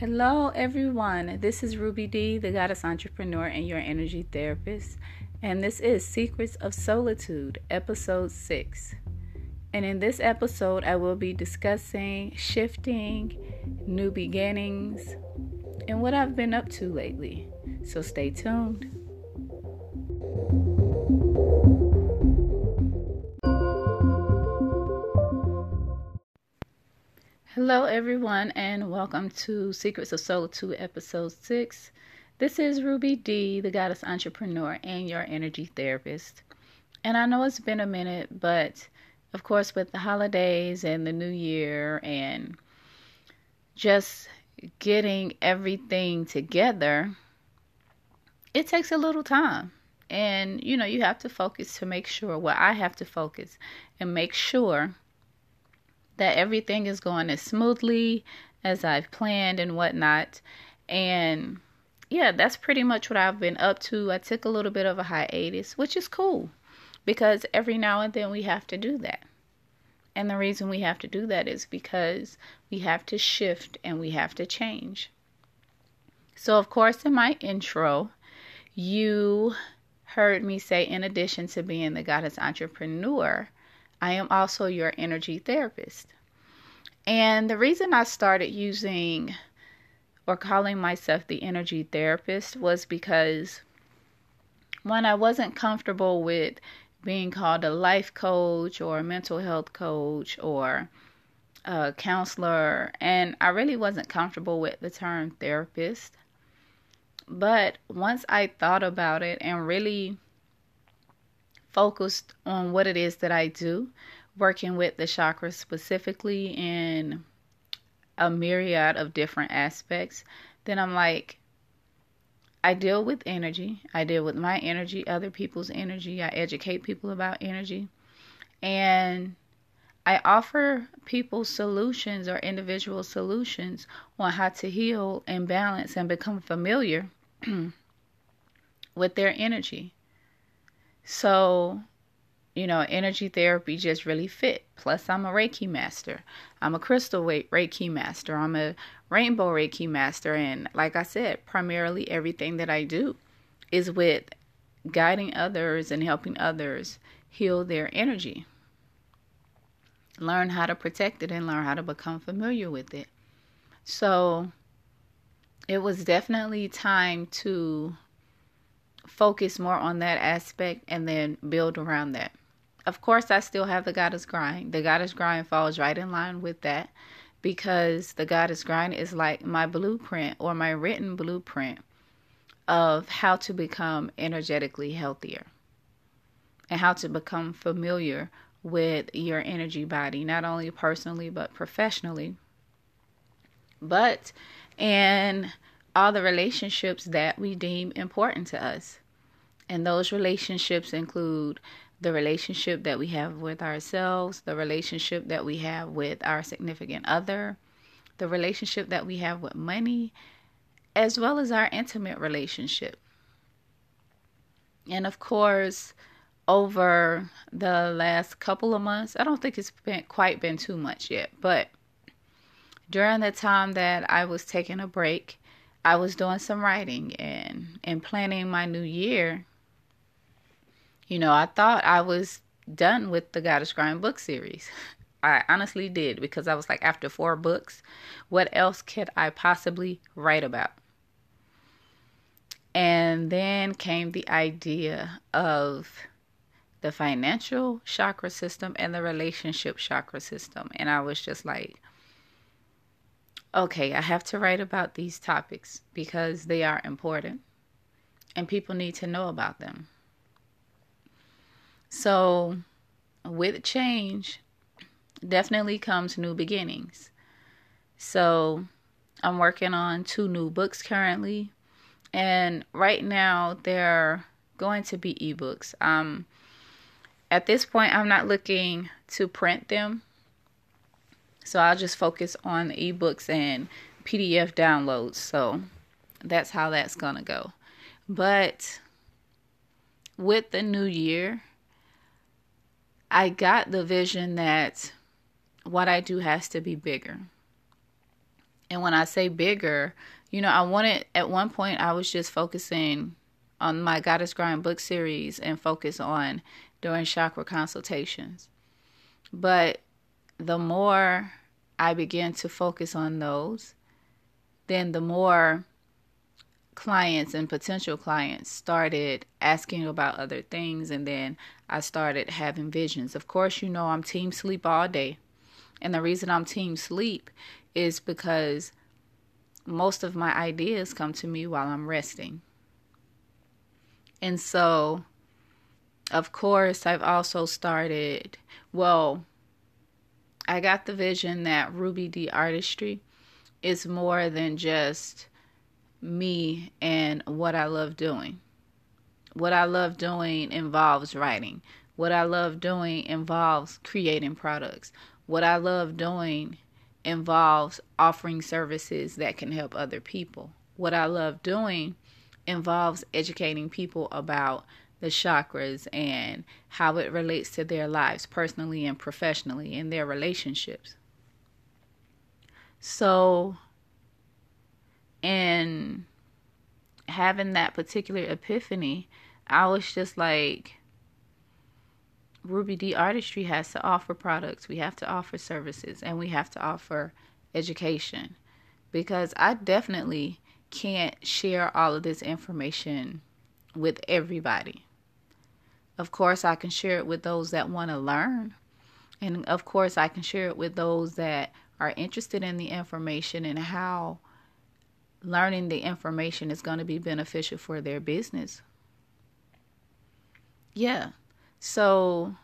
Hello, everyone. This is Ruby D, the goddess entrepreneur and your energy therapist. And this is Secrets of Solitude, episode 6. And in this episode, I will be discussing shifting, new beginnings, and what I've been up to lately. So stay tuned. Hello, everyone, and welcome to Secrets of Solitude, Episode 6. This is Ruby D, the goddess entrepreneur and your energy therapist. And I know it's been a minute, but of course, with the holidays and the new year and just getting everything together, it takes a little time. And you know, you have to focus to make sure, well, I have to focus and make sure that everything is going as smoothly as I've planned and whatnot. And yeah, that's pretty much what I've been up to. I took a little bit of a hiatus, which is cool because every now and then we have to do that. And the reason we have to do that is because we have to shift and we have to change. So, of course, in my intro, you heard me say, in addition to being the goddess entrepreneur, I am also your energy therapist. And the reason I started using or calling myself the energy therapist was because when I wasn't comfortable with being called a life coach or a mental health coach or a counselor, and I really wasn't comfortable with the term therapist. But once I thought about it and really focused on what it is that I do, working with the chakras specifically in a myriad of different aspects, then I'm like, I deal with energy. I deal with my energy, other people's energy. I educate people about energy. And I offer people solutions or individual solutions on how to heal and balance and become familiar with their energy. So, you know, energy therapy just really fit. Plus, I'm a Reiki master. I'm a crystal Reiki master. I'm a rainbow Reiki master. And like I said, primarily everything that I do is with guiding others and helping others heal their energy. Learn how to protect it and learn how to become familiar with it. So, it was definitely time to focus more on that aspect and then build around that. Of course, I still have the Goddess Grind. The Goddess Grind falls right in line with that because the Goddess Grind is like my blueprint or my written blueprint of how to become energetically healthier and how to become familiar with your energy body, not only personally but professionally. But, and all the relationships that we deem important to us. And those relationships include the relationship that we have with ourselves, the relationship that we have with our significant other, the relationship that we have with money, as well as our intimate relationship. And of course, over the last couple of months, I don't think it's been quite been too much yet, but during the time that I was taking a break I was doing some writing and and planning my new year. You know, I thought I was done with the Goddess Grind book series. I honestly did because I was like, after four books, what else could I possibly write about? And then came the idea of the financial chakra system and the relationship chakra system. And I was just like, okay, I have to write about these topics because they are important and people need to know about them. So, with change, definitely comes new beginnings. So, I'm working on two new books currently, and right now they're going to be ebooks. Um, at this point, I'm not looking to print them so I'll just focus on ebooks and PDF downloads. So that's how that's going to go. But with the new year, I got the vision that what I do has to be bigger. And when I say bigger, you know, I wanted at one point I was just focusing on my Goddess Grind book series and focus on doing chakra consultations. But the more I began to focus on those, then the more clients and potential clients started asking about other things and then I started having visions. Of course, you know I'm team sleep all day. And the reason I'm team sleep is because most of my ideas come to me while I'm resting. And so of course, I've also started, well, I got the vision that Ruby D Artistry is more than just me and what I love doing. What I love doing involves writing. What I love doing involves creating products. What I love doing involves offering services that can help other people. What I love doing involves educating people about the chakras and how it relates to their lives personally and professionally in their relationships. So, in having that particular epiphany, I was just like, Ruby D Artistry has to offer products, we have to offer services, and we have to offer education because I definitely can't share all of this information with everybody. Of course, I can share it with those that want to learn. And of course, I can share it with those that are interested in the information and how learning the information is going to be beneficial for their business. Yeah. So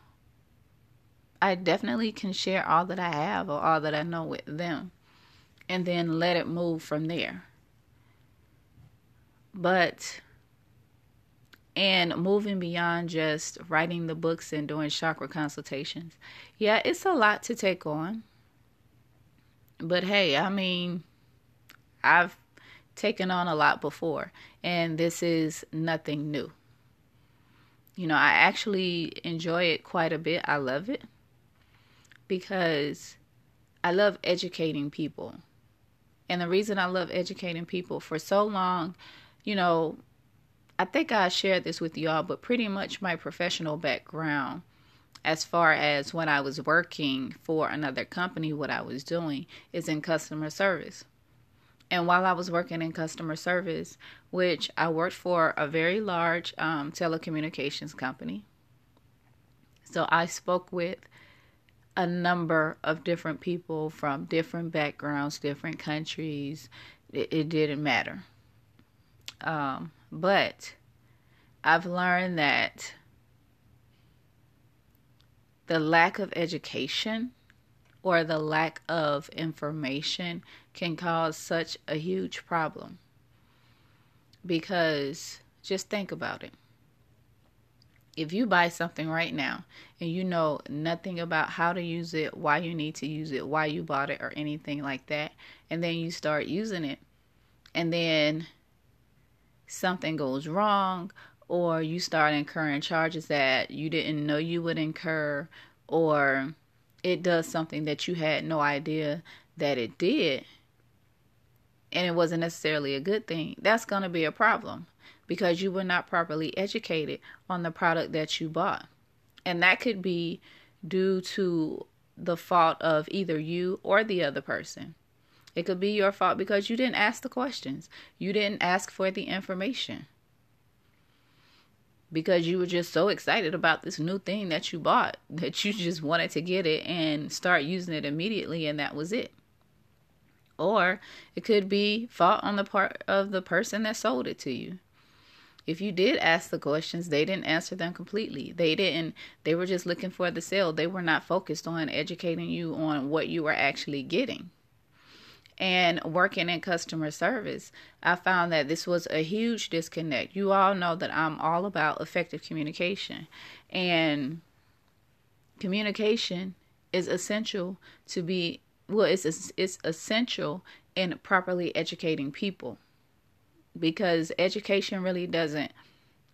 I definitely can share all that I have or all that I know with them and then let it move from there. But and moving beyond just writing the books and doing chakra consultations. Yeah, it's a lot to take on. But hey, I mean, I've taken on a lot before, and this is nothing new. You know, I actually enjoy it quite a bit. I love it because I love educating people. And the reason I love educating people for so long, you know, I think I shared this with y'all, but pretty much my professional background, as far as when I was working for another company, what I was doing is in customer service. And while I was working in customer service, which I worked for a very large um, telecommunications company, so I spoke with a number of different people from different backgrounds, different countries. It, it didn't matter. Um, but I've learned that the lack of education or the lack of information can cause such a huge problem. Because just think about it. If you buy something right now and you know nothing about how to use it, why you need to use it, why you bought it, or anything like that, and then you start using it, and then something goes wrong or you start incurring charges that you didn't know you would incur or it does something that you had no idea that it did and it wasn't necessarily a good thing that's going to be a problem because you were not properly educated on the product that you bought. And that could be due to the fault of either you or the other person it could be your fault because you didn't ask the questions. You didn't ask for the information. Because you were just so excited about this new thing that you bought that you just wanted to get it and start using it immediately, and that was it. Or it could be fault on the part of the person that sold it to you. If you did ask the questions, they didn't answer them completely. They didn't, they were just looking for the sale. They were not focused on educating you on what you were actually getting and working in customer service, I found that this was a huge disconnect. You all know that I'm all about effective communication, and communication is essential to be well it's it's essential in properly educating people because education really doesn't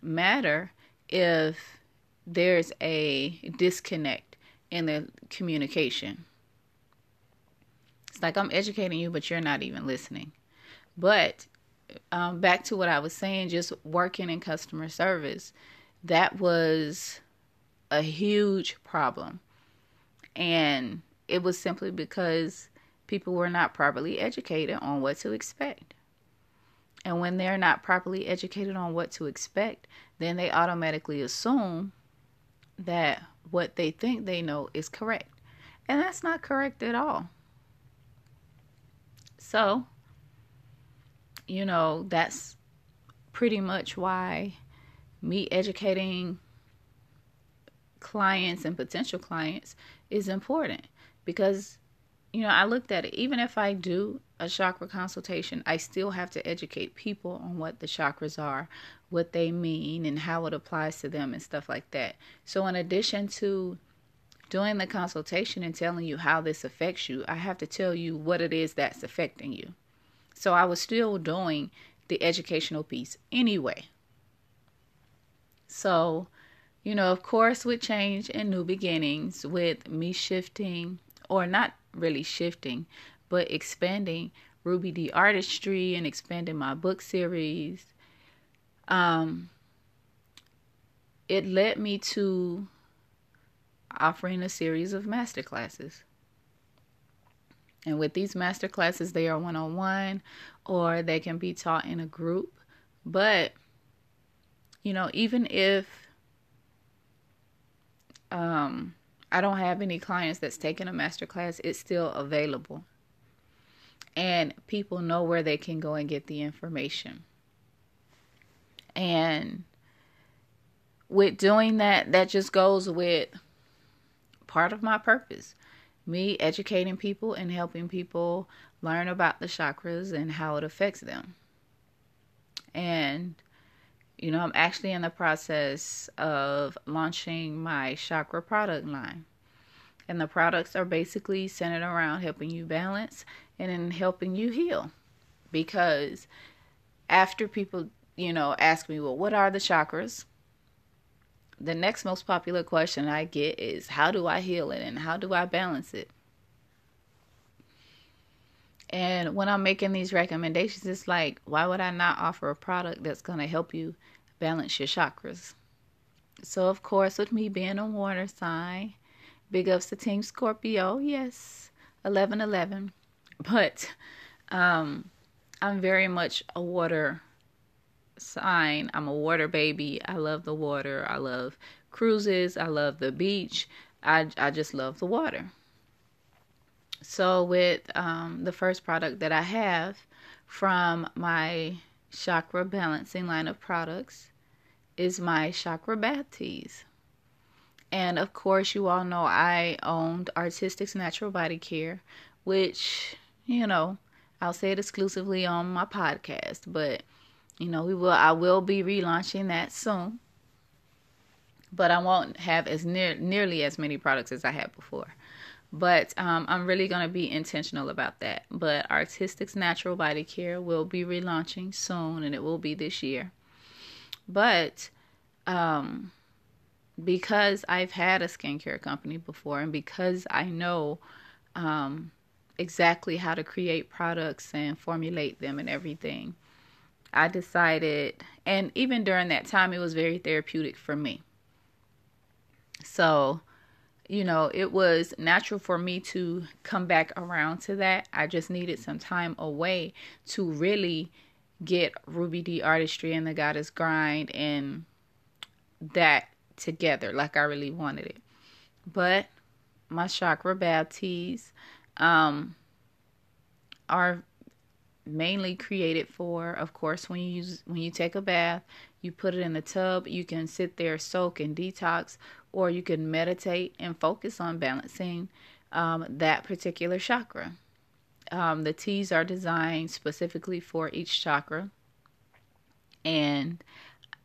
matter if there's a disconnect in the communication It's like I'm educating you, but you're not even listening. But um, back to what I was saying, just working in customer service, that was a huge problem. And it was simply because people were not properly educated on what to expect. And when they're not properly educated on what to expect, then they automatically assume that what they think they know is correct. And that's not correct at all. So, you know, that's pretty much why me educating clients and potential clients is important because you know, I looked at it. Even if I do a chakra consultation, I still have to educate people on what the chakras are, what they mean, and how it applies to them and stuff like that. So, in addition to doing the consultation and telling you how this affects you, I have to tell you what it is that's affecting you. So, I was still doing the educational piece anyway. So, you know, of course, with change and new beginnings, with me shifting or not really shifting, but expanding Ruby D artistry and expanding my book series. Um, it led me to offering a series of master classes. And with these master classes, they are one on one or they can be taught in a group. But, you know, even if um, I don't have any clients that's taken a master class, it's still available. And people know where they can go and get the information. And with doing that, that just goes with part of my purpose me educating people and helping people learn about the chakras and how it affects them. And you know, I'm actually in the process of launching my chakra product line. And the products are basically centered around helping you balance and in helping you heal. Because after people, you know, ask me, well, what are the chakras? The next most popular question I get is, how do I heal it and how do I balance it? And when I'm making these recommendations, it's like, why would I not offer a product that's going to help you balance your chakras? So, of course, with me being a water sign, big ups to Team Scorpio, yes, 1111. But um, I'm very much a water sign. I'm a water baby. I love the water. I love cruises. I love the beach. I, I just love the water. So, with um, the first product that I have from my chakra balancing line of products is my chakra bath teas. And of course, you all know I owned Artistics Natural Body Care, which, you know, I'll say it exclusively on my podcast, but you know, we will I will be relaunching that soon. But I won't have as near nearly as many products as I had before. But um, I'm really going to be intentional about that. But Artistics Natural Body Care will be relaunching soon, and it will be this year. But um, because I've had a skincare company before, and because I know um, exactly how to create products and formulate them and everything, I decided, and even during that time, it was very therapeutic for me. So you know, it was natural for me to come back around to that. I just needed some time away to really get Ruby D artistry and the Goddess Grind and that together like I really wanted it. But my chakra teas um, are mainly created for of course when you use when you take a bath you put it in the tub you can sit there soak and detox or you can meditate and focus on balancing um, that particular chakra. Um, the teas are designed specifically for each chakra. And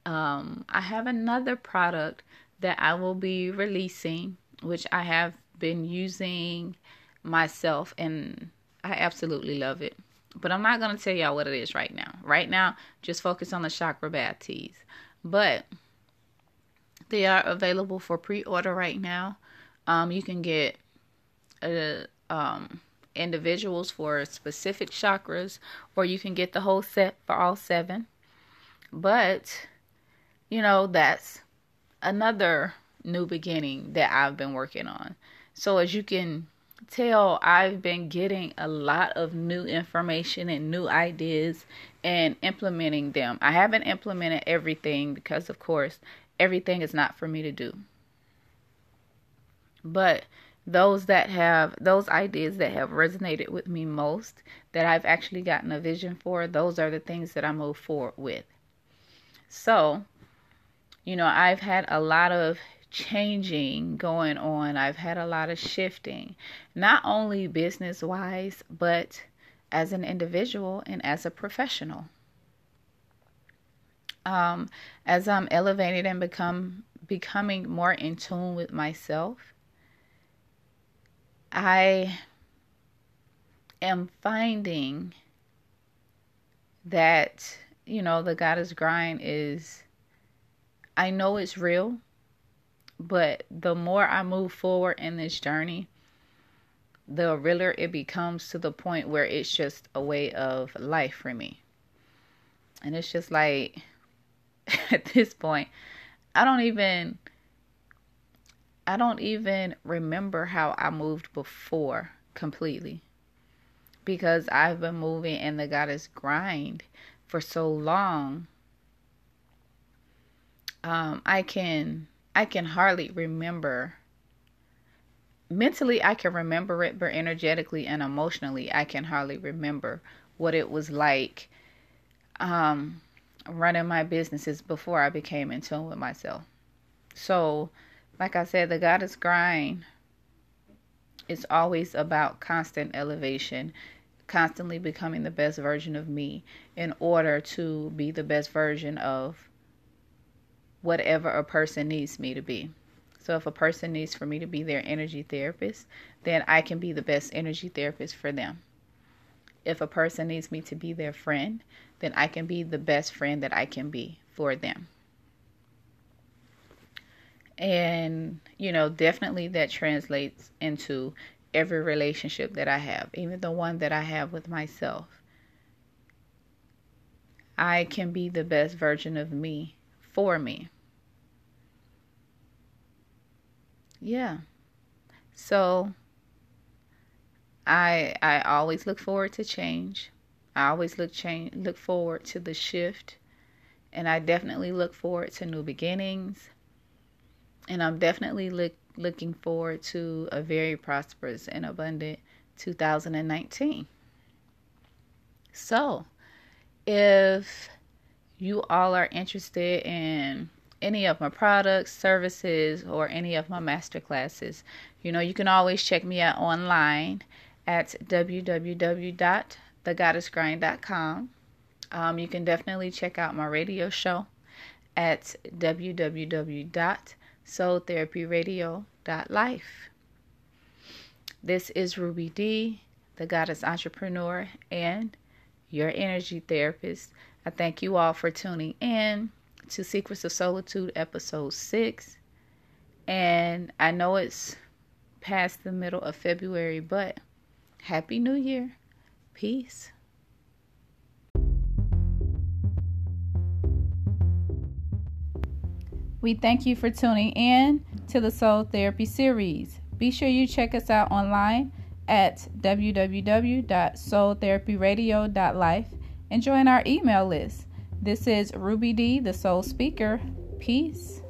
um, I have another product that I will be releasing, which I have been using myself, and I absolutely love it. But I'm not going to tell y'all what it is right now. Right now, just focus on the chakra bath teas. But they are available for pre-order right now. Um, you can get a um, individuals for specific chakras, or you can get the whole set for all seven. But, you know, that's another new beginning that I've been working on. So, as you can tell, I've been getting a lot of new information and new ideas and implementing them. I haven't implemented everything because, of course, everything is not for me to do. But those that have those ideas that have resonated with me most that I've actually gotten a vision for, those are the things that I move forward with. So, you know, I've had a lot of changing going on. I've had a lot of shifting, not only business wise, but as an individual and as a professional. Um, as I'm elevated and become becoming more in tune with myself, I am finding that, you know, the goddess grind is, I know it's real, but the more I move forward in this journey, the realer it becomes to the point where it's just a way of life for me. And it's just like, at this point, I don't even I don't even remember how I moved before completely because I've been moving in the goddess grind for so long. Um, I can I can hardly remember mentally I can remember it, but energetically and emotionally I can hardly remember what it was like um, running my businesses before I became in tune with myself. So like I said, the goddess grind is always about constant elevation, constantly becoming the best version of me in order to be the best version of whatever a person needs me to be. So if a person needs for me to be their energy therapist, then I can be the best energy therapist for them. If a person needs me to be their friend, then I can be the best friend that I can be for them and you know definitely that translates into every relationship that I have, even the one that I have with myself. I can be the best version of me for me. Yeah. So I I always look forward to change. I always look change look forward to the shift and I definitely look forward to new beginnings and I'm definitely look, looking forward to a very prosperous and abundant 2019. So, if you all are interested in any of my products, services, or any of my master classes, you know, you can always check me out online at www.thegoddessgrind.com. Um, you can definitely check out my radio show at www soultherapyradio.life. This is Ruby D, the goddess entrepreneur and your energy therapist. I thank you all for tuning in to Secrets of Solitude episode 6. And I know it's past the middle of February, but Happy New Year. Peace. We thank you for tuning in to the Soul Therapy series. Be sure you check us out online at www.soultherapyradio.life and join our email list. This is Ruby D, the Soul Speaker. Peace.